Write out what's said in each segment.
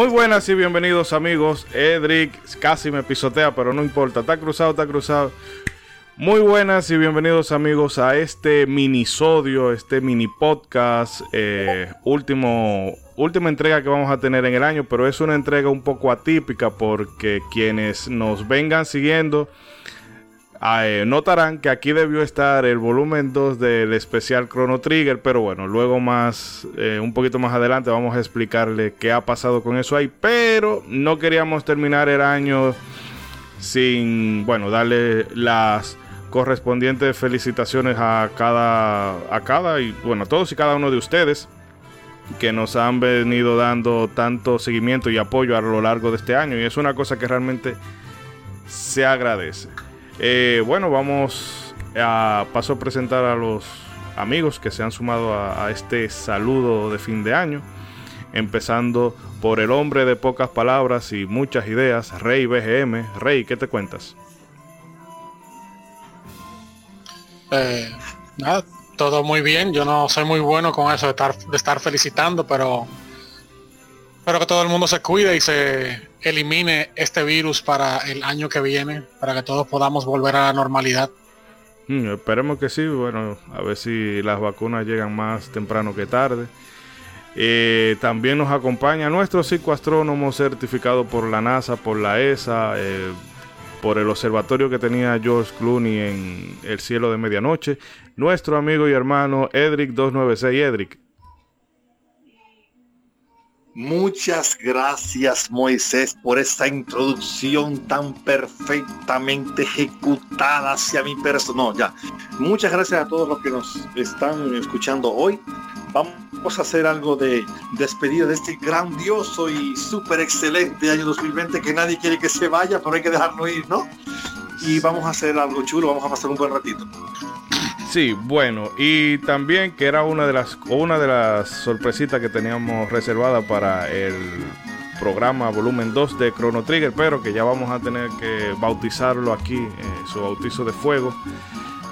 Muy buenas y bienvenidos amigos. Edric casi me pisotea, pero no importa. Está cruzado, está cruzado. Muy buenas y bienvenidos amigos a este minisodio, este mini podcast, eh, último, última entrega que vamos a tener en el año, pero es una entrega un poco atípica porque quienes nos vengan siguiendo eh, notarán que aquí debió estar el volumen 2 del especial Chrono Trigger, pero bueno, luego más, eh, un poquito más adelante vamos a explicarle qué ha pasado con eso ahí, pero no queríamos terminar el año sin, bueno, darle las correspondientes felicitaciones a cada, a cada y bueno, a todos y cada uno de ustedes que nos han venido dando tanto seguimiento y apoyo a lo largo de este año y es una cosa que realmente se agradece. Eh, bueno, vamos a paso a presentar a los amigos que se han sumado a, este saludo de fin de año, empezando por el hombre de pocas palabras y muchas ideas, Rey BGM. Rey, ¿qué te cuentas? Eh, nada, todo muy bien. Yo no soy muy bueno con eso de estar, de estar felicitando, pero espero que todo el mundo se cuide y se elimine este virus para el año que viene, para que todos podamos volver a la normalidad. Mm, esperemos que sí, bueno, a ver si las vacunas llegan más temprano que tarde. Eh, también nos acompaña nuestro psicoastrónomo certificado por la NASA, por la ESA, eh, por el observatorio que tenía George Clooney en el cielo de medianoche, nuestro amigo y hermano Edric 296. Edric. Muchas gracias Moisés por esta introducción tan perfectamente ejecutada hacia mi persona. Ya. Muchas gracias a todos los que nos están escuchando hoy. Vamos a hacer algo de despedida de este grandioso y súper excelente año 2020 que nadie quiere que se vaya, pero hay que dejarlo ir, ¿no? Y vamos a hacer algo chulo, vamos a pasar un buen ratito. Sí, bueno, y también que era una de las una de las sorpresitas que teníamos reservada para el programa volumen 2 de Chrono Trigger, pero que ya vamos a tener que bautizarlo aquí, eh, su bautizo de fuego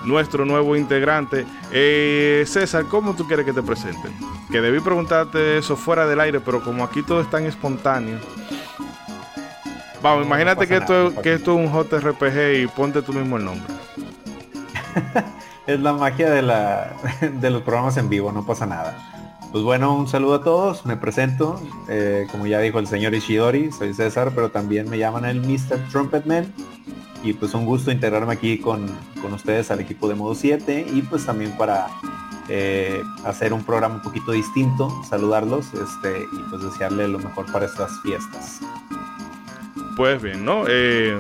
nuestro nuevo integrante. Eh, César, ¿cómo tú quieres que te presenten? Que debí preguntarte eso fuera del aire, pero como aquí todo es tan espontáneo. Vamos, imagínate que, esto, que esto es un JRPG y ponte tú mismo el nombre. es la magia de, la, de los programas en vivo, no pasa nada. Pues bueno, un saludo a todos, me presento, eh, como ya dijo el señor Ishidori, soy César, pero también me llaman el Mr. Trumpetman y pues un gusto integrarme aquí con, ustedes al equipo de Modo 7 y pues también para eh, hacer un programa un poquito distinto, saludarlos este, y pues desearle lo mejor para estas fiestas. Pues bien, ¿no? Eh,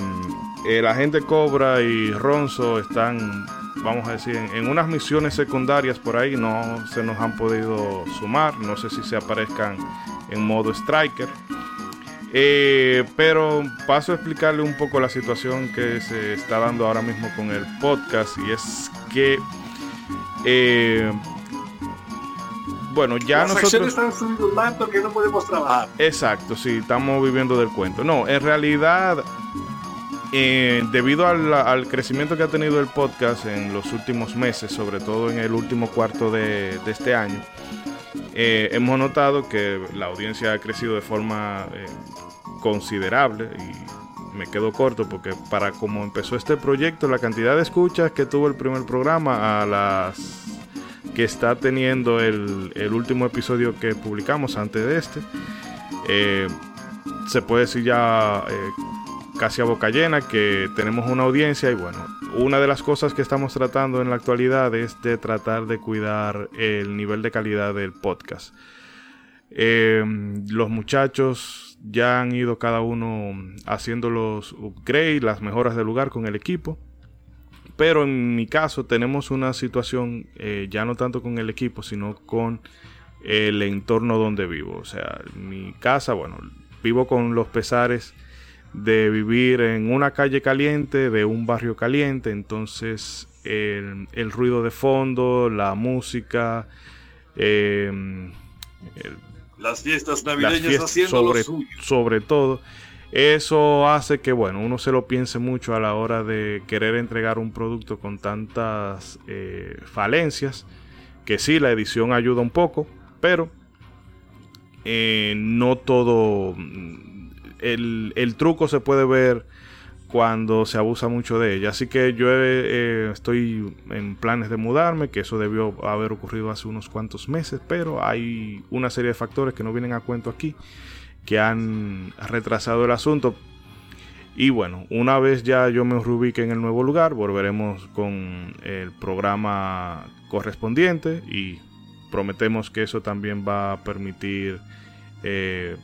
la gente Cobra y Ronzo están, vamos a decir, en, unas misiones secundarias por ahí, no se nos han podido sumar, no sé si se aparezcan en modo striker. Eh, pero paso a explicarle un poco la situación que se está dando ahora mismo con el podcast y es que eh, bueno, ya Las nosotros están subiendo tanto que no podemos trabajar. Exacto, sí, estamos viviendo del cuento. No, en realidad eh, debido al, al, crecimiento que ha tenido el podcast en los últimos meses, sobre todo en el último cuarto de, este año, eh, hemos notado que la audiencia ha crecido de forma eh, considerable y me quedo corto porque para como empezó este proyecto, la cantidad de escuchas que tuvo el primer programa a las que está teniendo el, el último episodio que publicamos antes de este, se puede decir ya casi a boca llena que tenemos una audiencia y bueno, una de las cosas que estamos tratando en la actualidad es de tratar de cuidar el nivel de calidad del podcast. Eh, los muchachos ya han ido cada uno haciendo los upgrades, las mejoras del lugar con el equipo. Pero en mi caso tenemos una situación eh, ya no tanto con el equipo, sino con el entorno donde vivo. O sea, mi casa, bueno, vivo con los pesares de vivir en una calle caliente, de un barrio caliente, entonces el, el ruido de fondo, la música, eh, el, las fiestas navideñas las fiestas haciendo sobre, lo suyo. sobre todo, eso hace que bueno, uno se lo piense mucho a la hora de querer entregar un producto con tantas eh, falencias, que sí, la edición ayuda un poco, pero eh, no todo... El, el, truco se puede ver cuando se abusa mucho de ella. Así que yo eh, estoy en planes de mudarme, que eso debió haber ocurrido hace unos cuantos meses, pero hay una serie de factores que no vienen a cuento aquí que han retrasado el asunto. Y bueno, una vez ya yo me reubique en el nuevo lugar, volveremos con el programa correspondiente y prometemos que eso también va a permitir eh,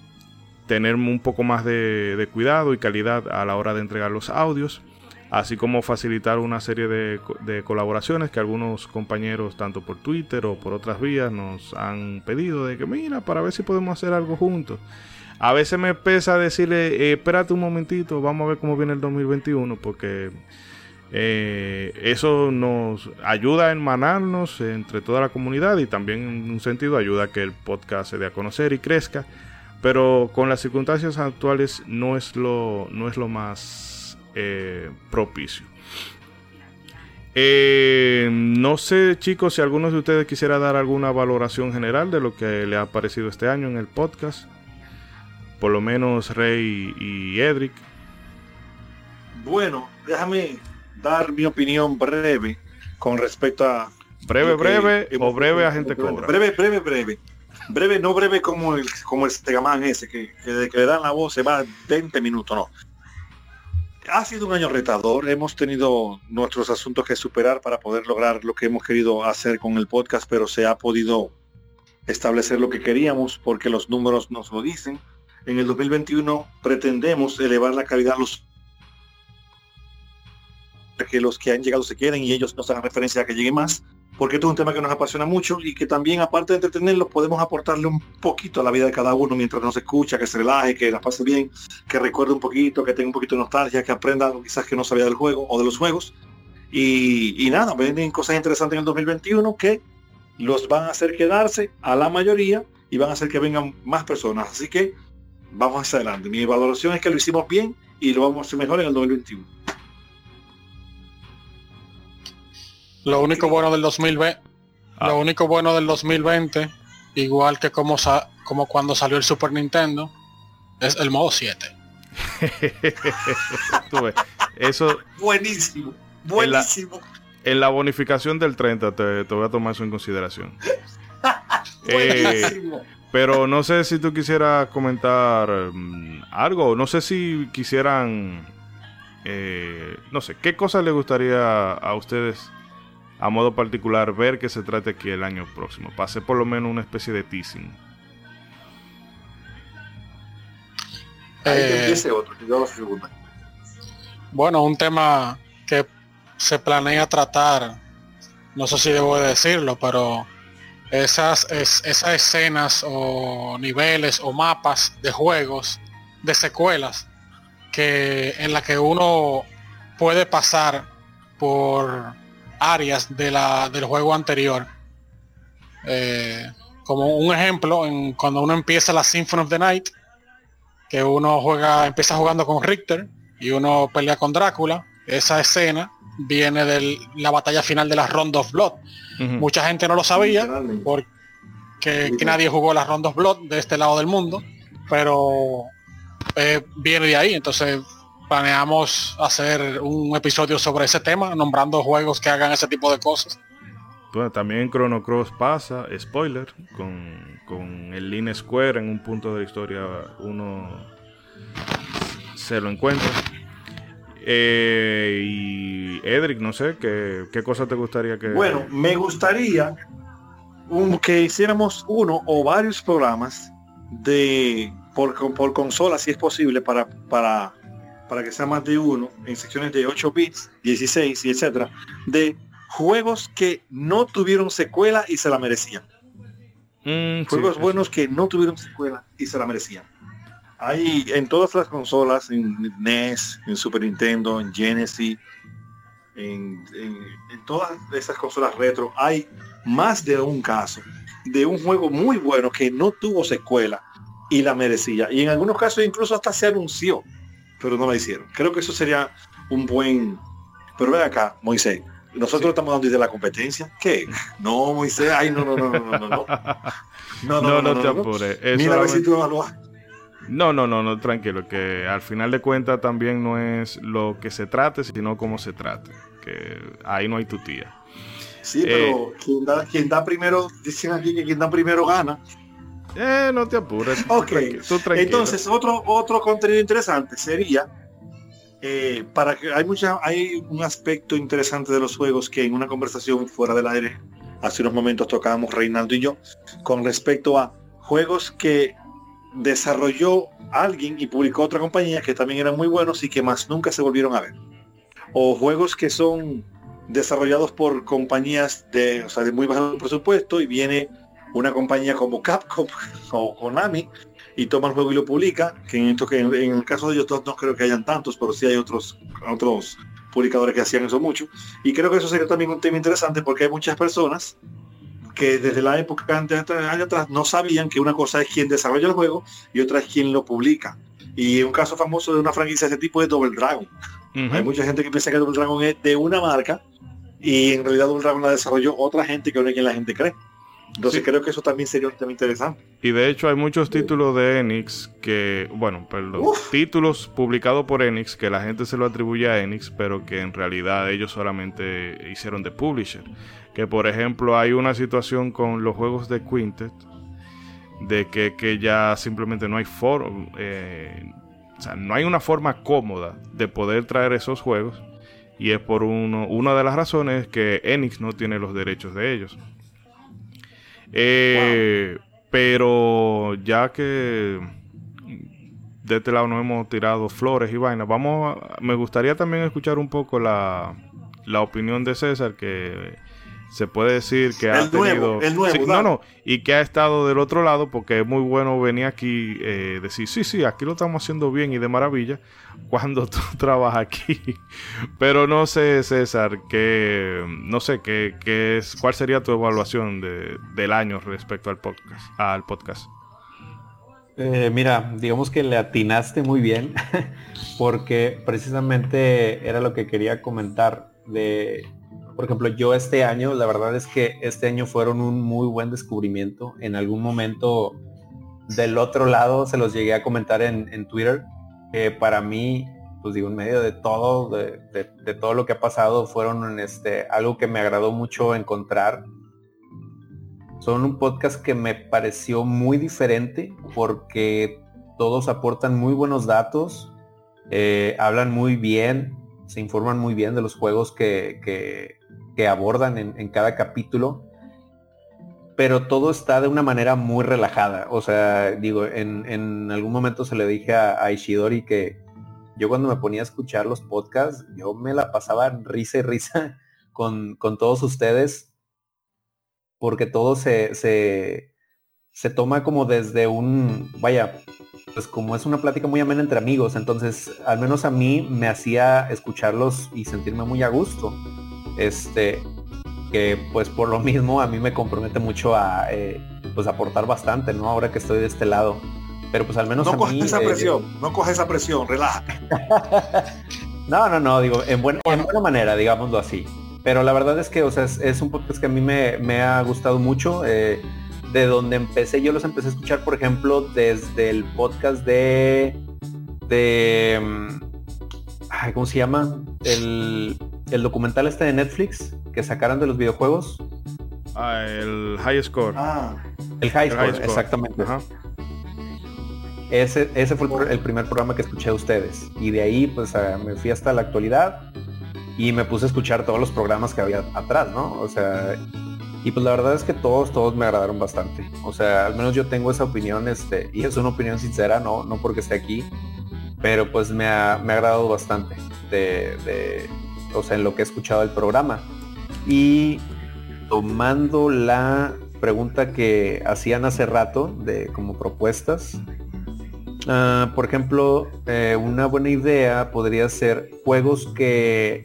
tener un poco más de, cuidado y calidad a la hora de entregar los audios, así como facilitar una serie de, colaboraciones que algunos compañeros, tanto por Twitter o por otras vías, nos han pedido de que mira, para ver si podemos hacer algo juntos. A veces me pesa decirle, eh, espérate un momentito, vamos a ver cómo viene el 2021, porque eh, eso nos ayuda a hermanarnos entre toda la comunidad y también en un sentido ayuda a que el podcast se dé a conocer y crezca pero con las circunstancias actuales no es lo, no es lo más eh, propicio. Eh, no sé, chicos, si alguno de ustedes quisiera dar alguna valoración general de lo que le ha parecido este año en el podcast. Por lo menos Rey y Edric. Bueno, déjame dar mi opinión breve con respecto a... Breve, breve o breve a gente cobra. Breve, breve, breve breve, no breve como el como el Stegaman ese, que, que, que, le dan la voz se va 20 minutos, no. Ha sido un año retador, hemos tenido nuestros asuntos que superar para poder lograr lo que hemos querido hacer con el podcast, pero se ha podido establecer lo que queríamos porque los números nos lo dicen. En el 2021 pretendemos elevar la calidad los que los que han llegado se queden y ellos nos hagan referencia a que llegue más porque esto es un tema que nos apasiona mucho y que también, aparte de entretenerlos, podemos aportarle un poquito a la vida de cada uno mientras nos escucha, que se relaje, que la pase bien, que recuerde un poquito, que tenga un poquito de nostalgia, que aprenda algo quizás que no sabía del juego o de los juegos. Y, y nada, vienen cosas interesantes en el 2021 que los van a hacer quedarse a la mayoría y van a hacer que vengan más personas. Así que vamos hacia adelante. Mi evaluación es que lo hicimos bien y lo vamos a hacer mejor en el 2021. Lo único bueno del 2020, lo ah. único bueno del 2020, igual que como, como cuando salió el Super Nintendo, es el modo 7. eso buenísimo, buenísimo. En la, bonificación del 30 te, voy a tomar eso en consideración. eh, pero no sé si tú quisieras comentar mm, algo, no sé si quisieran, eh, no sé, ¿qué cosas le gustaría a ustedes a modo particular ver que se trate aquí el año próximo. Pase por lo menos una especie de teasing. Eh, bueno, un tema que se planea tratar, no sé si debo decirlo, pero esas, esas escenas o niveles o mapas de juegos, de secuelas, que en la que uno puede pasar por áreas de la, del juego anterior. Eh, como un ejemplo, en, cuando uno empieza la Symphony of the Night, que uno juega, empieza jugando con Richter y uno pelea con Drácula, esa escena viene de la batalla final de la Round of Blood. Mucha gente no lo sabía porque que nadie jugó la Round of Blood de este lado del mundo, pero eh, viene de ahí. Entonces planeamos hacer un episodio sobre ese tema, nombrando juegos que hagan ese tipo de cosas. Bueno, también Chrono Cross pasa, spoiler, con, con el Line Square en un punto de la historia uno se lo encuentra. Eh, y Edric, no sé, ¿qué, ¿qué cosa te gustaría que... Bueno, me gustaría un, que hiciéramos uno o varios programas de por, por consola, si es posible, para, para para que sea más de uno, en secciones de 8 bits, 16 y etcétera, de juegos que no tuvieron secuela y se la merecían. Mm, juegos buenos que no tuvieron secuela y se la merecían. Hay en todas las consolas, en NES, en Super Nintendo, en Genesis, en, en todas esas consolas retro, hay más de un caso de un juego muy bueno que no tuvo secuela y la merecía. Y en algunos casos incluso hasta se anunció pero no la hicieron. Creo que eso sería un buen... Pero ven acá, Moisés, Nosotros estamos dando de la competencia. ¿Qué? No, Moisés, ay, no, no, no, no, no, no. No, No, no, no, te apures. Es Mira a ver si tú evalúas. No, no, no, no, tranquilo, que al final de cuentas también no es lo que se trate, sino cómo se trate. Que ahí no hay tu tía. Sí, Eh. pero quien, da, quien da primero, dicen aquí que quien da primero gana. Eh, no te apures. Ok, tú. Entonces, otro, otro contenido interesante sería eh, para que hay mucha, hay un aspecto interesante de los juegos que en una conversación fuera del aire hace unos momentos tocábamos Reinaldo y yo con respecto a juegos que desarrolló alguien y publicó otra compañía que también eran muy buenos y que más nunca se volvieron a ver. O juegos que son desarrollados por compañías de, o sea, de muy bajo presupuesto y viene una compañía como Capcom o Konami y toma el juego y lo publica, que en esto que en, en el caso de ellos dos no creo que hayan tantos, pero sí hay otros otros publicadores que hacían eso mucho. Y creo que eso sería también un tema interesante porque hay muchas personas que desde la época antes años atrás no sabían que una cosa es quien desarrolla el juego y otra es quien lo publica. Y un caso famoso de una franquicia de ese tipo es Double Dragon. Hay mucha gente que piensa que Double Dragon es de una marca y en realidad Double Dragon la desarrolló otra gente que no es quien la gente cree. Entonces Sí. creo que eso también sería un tema interesante. Y de hecho hay muchos títulos de Enix que, bueno, perdón, Uf. títulos publicados por Enix que la gente se lo atribuye a Enix, pero que en realidad ellos solamente hicieron de publisher. Que por ejemplo hay una situación con los juegos de Quintet, de que, que ya simplemente no hay for eh, o sea, no hay una forma cómoda de poder traer esos juegos. Y es por uno, una de las razones que Enix no tiene los derechos de ellos. Eh, Pero ya que de este lado nos hemos tirado flores y vainas, vamos a- me gustaría también escuchar un poco la, la opinión de César, que se puede decir que ha El nuevo, tenido... el nuevo, Sí, no, no, y que ha estado del otro lado, porque es muy bueno venir aquí, eh, decir, sí, sí, aquí lo estamos haciendo bien y de maravilla, cuando tú trabajas aquí. Pero no sé, César, que no sé qué, qué es, cuál sería tu evaluación de- del año respecto al podcast, al podcast. Eh, mira, digamos que le atinaste muy bien, porque precisamente era lo que quería comentar de, por ejemplo, yo este año, la verdad es que este año fueron un muy buen descubrimiento. En algún momento del otro lado se los llegué a comentar en, en Twitter, que para mí, pues digo, en medio de todo, de, de- de todo lo que ha pasado, fueron este, algo que me agradó mucho encontrar son un podcast que me pareció muy diferente porque todos aportan muy buenos datos, eh, hablan muy bien, se informan muy bien de los juegos que, que- que abordan en, en cada capítulo, pero todo está de una manera muy relajada. O sea, digo, en, en algún momento se le dije a, Ishidori que yo cuando me ponía a escuchar los podcasts, yo me la pasaba risa y risa con, con todos ustedes porque todo se, se, se toma como desde un, vaya, pues como es una plática muy amena entre amigos, entonces al menos a mí me hacía escucharlos y sentirme muy a gusto. Este, que pues por lo mismo a mí me compromete mucho a eh, pues aportar bastante, ¿no? Ahora que estoy de este lado. Pero pues al menos a No coges mí, esa eh, presión, no coges esa presión, relájate. no, no, no, digo, en, buen- en buena manera, digámoslo así. Pero la verdad es que, o sea, es, es un podcast que a mí me, me ha gustado mucho. eh, de donde empecé, yo los empecé a escuchar, por ejemplo, desde el podcast de... de mm, ay, ¿Cómo se llama? El, el documental este de Netflix que sacaron de los videojuegos. Ah, el high score. Ah, El High El Score, High Score. exactamente. Ajá. Ese, ese fue el, pr- el primer programa que escuché de ustedes. Y de ahí pues me fui hasta la actualidad y me puse a escuchar todos los programas que había atrás, ¿no? O sea, y pues la verdad es que todos, todos me agradaron bastante. O sea, al menos yo tengo esa opinión, este, y es una opinión sincera, no, no porque esté aquí, pero pues me ha, me ha agradado bastante de, de, o sea, en lo que he escuchado del programa. Y tomando la pregunta que hacían hace rato de como propuestas, Ah, por ejemplo, eh, una buena idea podría ser juegos que,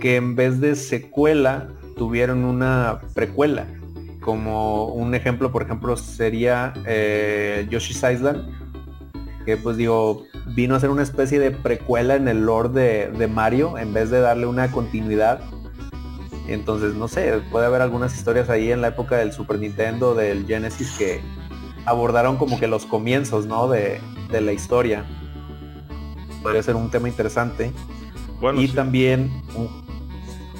que en vez de secuela tuvieron una precuela. Como un ejemplo, por ejemplo, sería eh, Yoshi's Island, que pues digo, vino a ser una especie de precuela en el lore de, de Mario, en vez de darle una continuidad, Entonces, no sé, puede haber algunas historias ahí en la época del Super Nintendo, del Genesis, que abordaron como que los comienzos, ¿no? De, de la historia. Podría ser un tema interesante. Bueno, y también...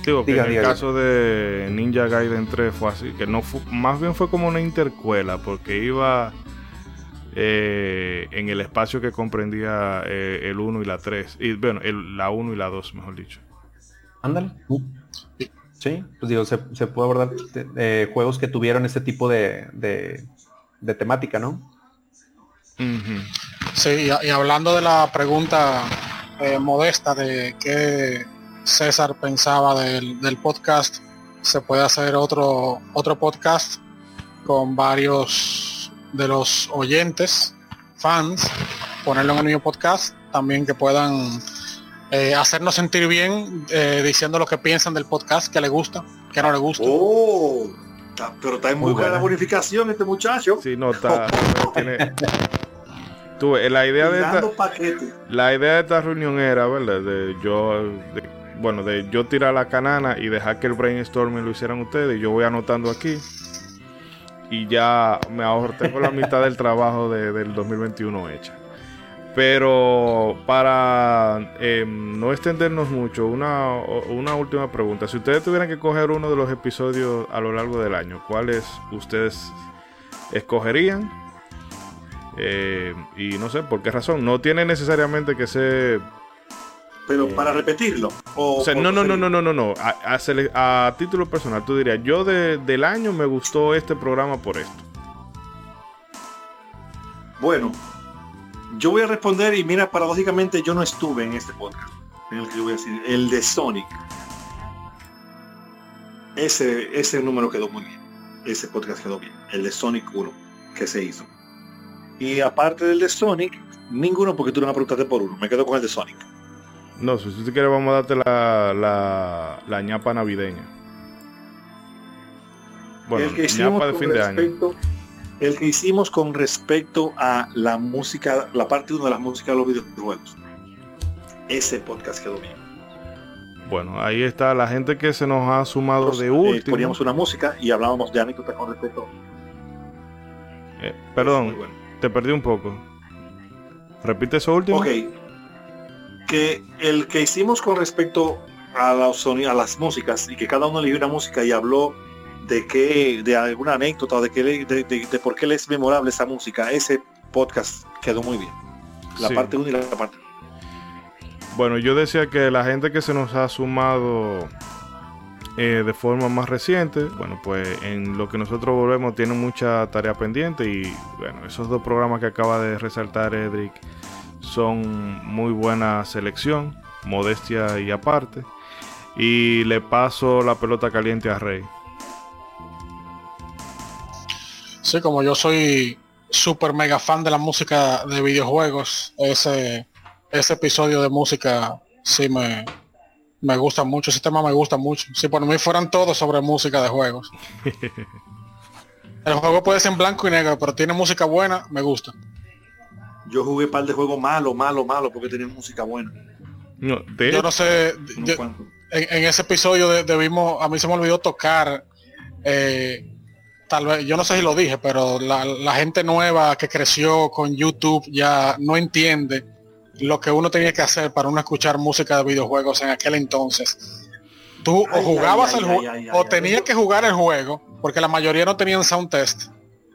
Digo que en el caso de Ninja Gaiden 3 fue así, que no fue, más bien fue como una intercuela, porque iba eh, en el espacio que comprendía eh, el 1 y la 3, y bueno, el, la 1 y la 2, mejor dicho. Ándale. Sí, pues digo, se, puede abordar eh, juegos que tuvieron ese tipo de, de, temática, ¿no? Sí, y, hablando de la pregunta eh, modesta de qué César pensaba del, podcast, se puede hacer otro, otro podcast con varios de los oyentes, fans, ponerlo en el mismo podcast, también que puedan eh, hacernos sentir bien eh, diciendo lo que piensan del podcast, que le gusta, que no le gusta. Oh, pero está en busca de la bonificación este muchacho. Sí, no está. Eh, la idea de esta, la idea de esta reunión era, ¿verdad? De yo, bueno, de yo tirar la canana y dejar que el brainstorming lo hicieran ustedes. Y yo voy anotando aquí y ya me ahorro, tengo la mitad del trabajo del 2021 hecha. Pero para em, no extendernos mucho, una, última pregunta. Si ustedes tuvieran que coger uno de los episodios a lo largo del año, ¿cuáles ustedes escogerían? Eh, y no sé por qué razón. No tiene necesariamente que ser. Pero para repetirlo. O, no, no, no, no, no, no, no. A, a, título personal, tú dirías, yo del año me gustó este programa por esto. Bueno, yo voy a responder y mira, paradójicamente yo no estuve en este podcast. En el que yo voy a decir, el de Sonic. Ese, ese número quedó muy bien. Ese podcast quedó bien. El de Sonic 1 que se hizo. Y aparte del de Sonic, ninguno porque tú no me preguntaste por uno. Me quedo con el de Sonic. No, si tú quieres vamos a darte la, la, la ñapa navideña. Bueno, el que ñapa de fin de año el que hicimos con respecto a la música, la parte 1 de las músicas de los videojuegos. Ese podcast quedó bien. Bueno, ahí está la gente que se nos ha sumado de eh, último. poníamos una música y hablábamos de anécdotas con respecto. Eh, perdón, te perdí un poco. Repite eso último. Ok. Que el que hicimos con respecto a, a las músicas y que cada uno le dio una música y habló de qué, de alguna anécdota, de, qué, de, por qué le es memorable esa música, ese podcast quedó muy bien. La parte 1 y la parte Bueno, yo decía que la gente que se nos ha sumado eh, de forma más reciente, bueno, pues en lo que nosotros volvemos tiene mucha tarea pendiente y bueno, esos dos programas que acaba de resaltar Edric son muy buena selección, modestia y aparte. Y le paso la pelota caliente a Rey. Sí, como yo soy súper mega fan de la música de videojuegos, ese, ese episodio de música sí me, me gusta mucho, ese tema me gusta mucho. Si por mí fueran todos sobre música de juegos. El juego puede ser en blanco y negro, pero tiene música buena, me gusta. Yo jugué par de juegos malo, malo, malo, porque tenía música buena. No, Yo no sé, en, ese episodio debimos, a mí se me olvidó tocar eh, tal vez, yo no sé si lo dije, pero la, gente nueva que creció con YouTube ya no entiende lo que uno tenía que hacer para uno escuchar música de videojuegos en aquel entonces. Tú o jugabas el juego o tenías que jugar el juego, porque la mayoría no tenían sound test,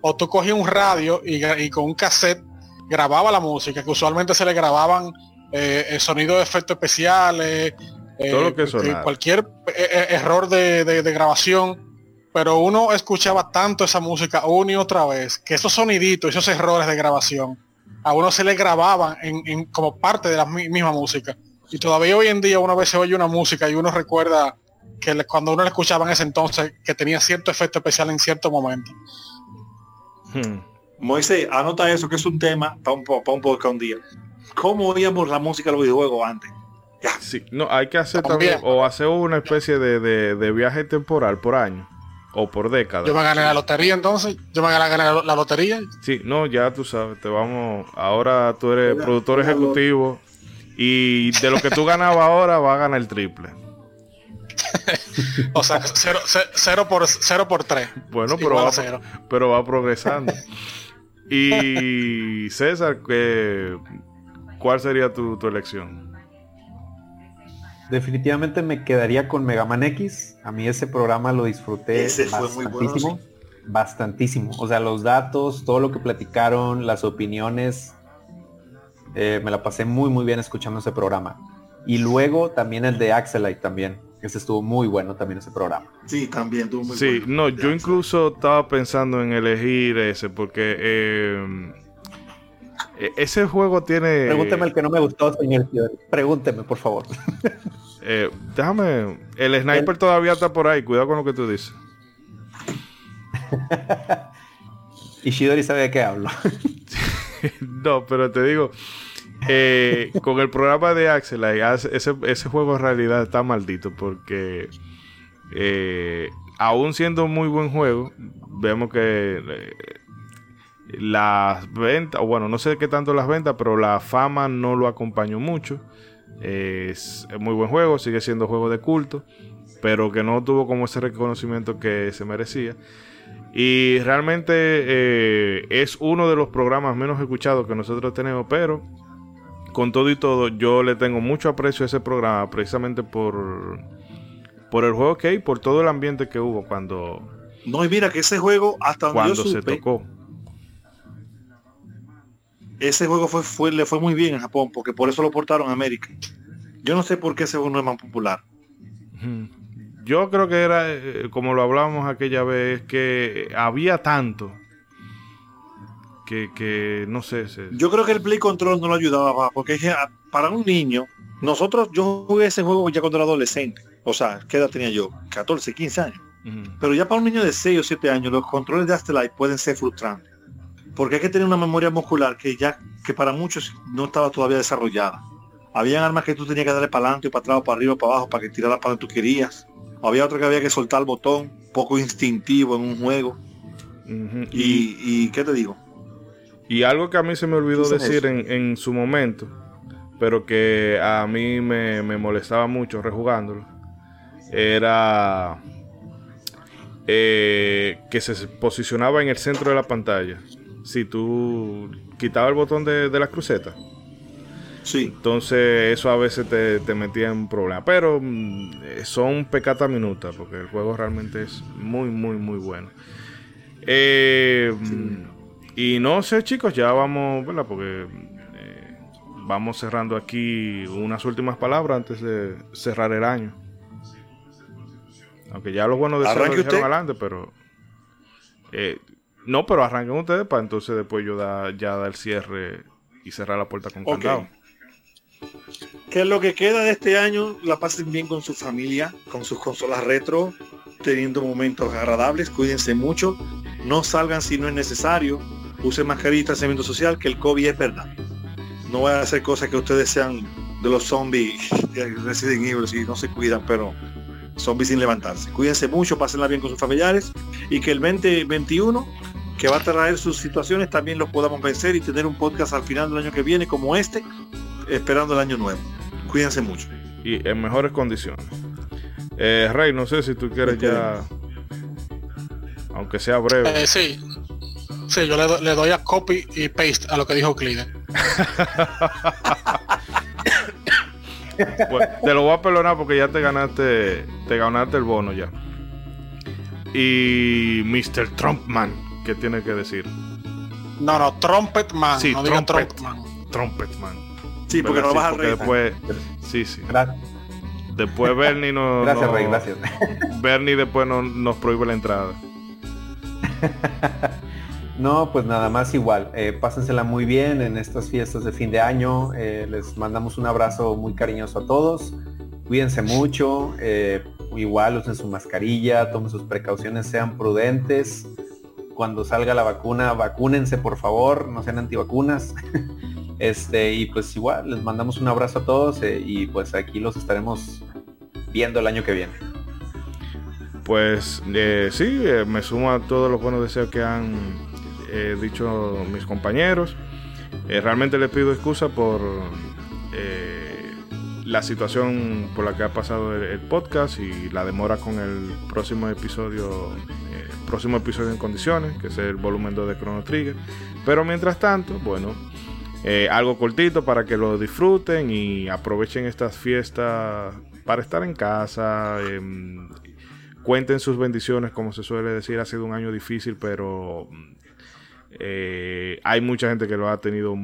o tú cogías un radio y, con un cassette grababa la música, que usualmente se le grababan eh, el sonido de efectos especiales, Todo lo que eh, cualquier eh, error de grabación pero uno escuchaba tanto esa música una y otra vez, que esos soniditos, esos errores de grabación, a uno se le grababan en, como parte de la misma música. Y todavía hoy en día uno a veces oye una música y uno recuerda que cuando uno la escuchaba en ese entonces, que tenía cierto efecto especial en cierto momento. Hmm. Moisés, anota eso, que es un tema para un, para un podcast un día. ¿Cómo oíamos la música de los videojuegos antes? Sí, no, hay que hacer también, o hacer una especie de, de viaje temporal por año o por décadas. Yo me gané la lotería entonces, yo me gané la lotería. Sí, no, ya tú sabes, te vamos, ahora tú eres productor ejecutivo y de lo que tú ganabas ahora va a ganar el triple. o sea, 0 por, cero por 3. Bueno, pero va, pero va progresando. y César, ¿cuál sería tu, elección? Definitivamente me quedaría con Mega Man X. A mí ese programa lo disfruté bastantísimo. Bastantísimo. O sea, los datos, todo lo que platicaron, las opiniones. Eh, me la pasé muy muy bien escuchando ese programa. Y luego también el de Axelite también. Ese estuvo muy bueno también ese programa. Sí, también estuvo muy sí, no, yo incluso estaba pensando en elegir ese porque eh, e, ese juego tiene... Pregúnteme el que no me gustó, señor. Pregúnteme, por favor. Eh, déjame... El sniper todavía está por ahí. Cuidado con lo que tú dices. y Shidori sabe de qué hablo. no, pero te digo... Eh, con el programa de Axel, ese, juego en realidad está maldito porque eh, aún siendo muy buen juego, vemos que eh, las ventas, bueno, no sé qué tanto las ventas, pero la fama no lo acompañó mucho. Es, muy buen juego, sigue siendo juego de culto, pero que no tuvo como ese reconocimiento que se merecía. Y realmente es uno de los programas menos escuchados que nosotros tenemos, pero con todo y todo, yo le tengo mucho aprecio a ese programa precisamente por, por el juego que hay, por todo el ambiente que hubo cuando... No, y mira que ese juego, hasta cuando se tocó. Ese juego fue, fue, le fue muy bien en Japón, porque por eso lo portaron a América. Yo no sé por qué ese juego no es más popular. Yo creo que era, eh, como lo hablábamos aquella vez, que había tanto que, no sé. Yo creo que el Play Control no lo ayudaba, porque ah, para un niño, nosotros, yo jugué ese juego ya cuando era adolescente. O sea, ¿qué edad tenía yo? 14, 15 años. Pero ya para un niño de 6 o 7 años, los controles de Afterlife pueden ser frustrantes. Porque hay que tener una memoria muscular que ya, que para muchos no estaba todavía desarrollada. Habían armas que tú tenías que darle para adelante, para atrás, para arriba, para abajo, para que tirara para donde tú querías. Había otro que había que soltar el botón, poco instintivo en un juego. y, y, ¿qué te digo? Y algo que a mí se me olvidó decir en, su momento, pero que a mí me, molestaba mucho rejugándolo, era eh, que se posicionaba en el centro de la pantalla. Si tú quitabas el botón de, la cruceta. Sí. Entonces eso a veces te, metía en problemas. Pero mm, son pecata minuta, porque el juego realmente es muy, muy, muy bueno. Eh, y no sé, chicos, ya vamos, ¿verdad? Porque eh, vamos cerrando aquí unas últimas palabras antes de cerrar el año. Aunque ya los buenos deseos lo dijeron adelante, pero... Eh, no, pero arranquen ustedes para entonces después yo da, ya dar el cierre y cerrar la puerta con candado. Que lo que queda de este año la pasen bien con su familia, con sus consolas retro, teniendo momentos agradables, cuídense mucho, no salgan si no es necesario, use mascarilla y distanciamiento social, que el COVID es verdad. No voy a hacer cosas que ustedes sean de los zombies que residen Evil y no se cuidan, pero zombies sin levantarse. Cuídense mucho, pásenla bien con sus familiares y que el 2021 que va a traer sus situaciones también los podamos vencer y tener un podcast al final del año que viene como este, esperando el año nuevo. Cuídense mucho. Y en mejores condiciones. Eh, Rey, no sé si tú quieres ya, aunque sea breve. Eh, sí, Sí, yo le, doy a copy y paste a lo que dijo Cleaner. te lo voy a perdonar porque ya te ganaste, te ganaste el bono ya. Y Mr. Trumpman, ¿qué tiene que decir? No, no, Trumpetman. Sí, no Trumpet, Trumpman. Trumpetman. Sí, porque no vas a reír. Después, sí, sí. Después Bernie nos. Gracias, Rey, gracias. Bernie después nos prohíbe la entrada. No, pues nada más igual. Eh, pásensela muy bien en estas fiestas de fin de año. Eh, les mandamos un abrazo muy cariñoso a todos. Cuídense mucho. Eh, igual usen su mascarilla, tomen sus precauciones, sean prudentes. Cuando salga la vacuna, vacúnense por favor, no sean antivacunas. este, y pues igual, les mandamos un abrazo a todos eh, y pues aquí los estaremos viendo el año que viene. Pues sí, me sumo a todos los buenos deseos que han he dicho mis compañeros. Eh, realmente les pido excusa por eh, la situación por la que ha pasado el, podcast y la demora con el próximo episodio, eh, próximo episodio en condiciones, que es el volumen 2 de Chrono Trigger. Pero mientras tanto, bueno, eh, algo cortito para que lo disfruten y aprovechen estas fiestas para estar en casa. Em, cuenten sus bendiciones, como se suele decir, ha sido un año difícil, pero eh, hay mucha gente que lo ha tenido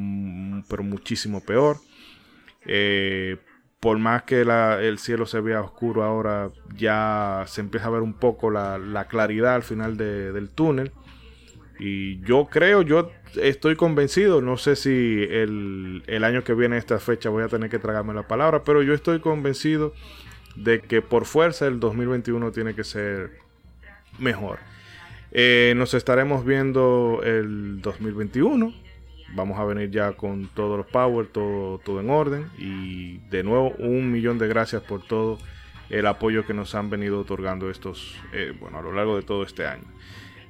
pero muchísimo peor. Eh, por más que el cielo se vea oscuro ahora, ya se empieza a ver un poco la, claridad al final del túnel. Y yo creo, yo estoy convencido, no sé si el, el año que viene esta fecha voy a tener que tragarme la palabra, pero yo estoy convencido de que por fuerza el 2021 tiene que ser mejor. Eh, nos estaremos viendo el 2021. Vamos a venir ya con todos los power, todo, todo en orden. Y de nuevo, un millón de gracias por todo el apoyo que nos han venido otorgando estos, eh, bueno, a lo largo de todo este año.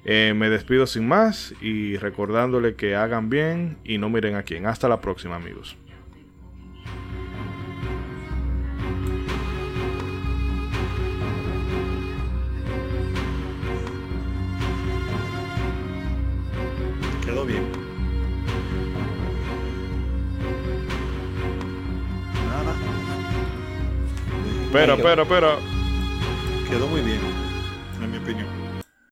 Eh, me despido sin más y recordándole que hagan bien y no miren a quién. Hasta la próxima, amigos. Pero, pero, pero. Quedó muy bien, en mi opinión.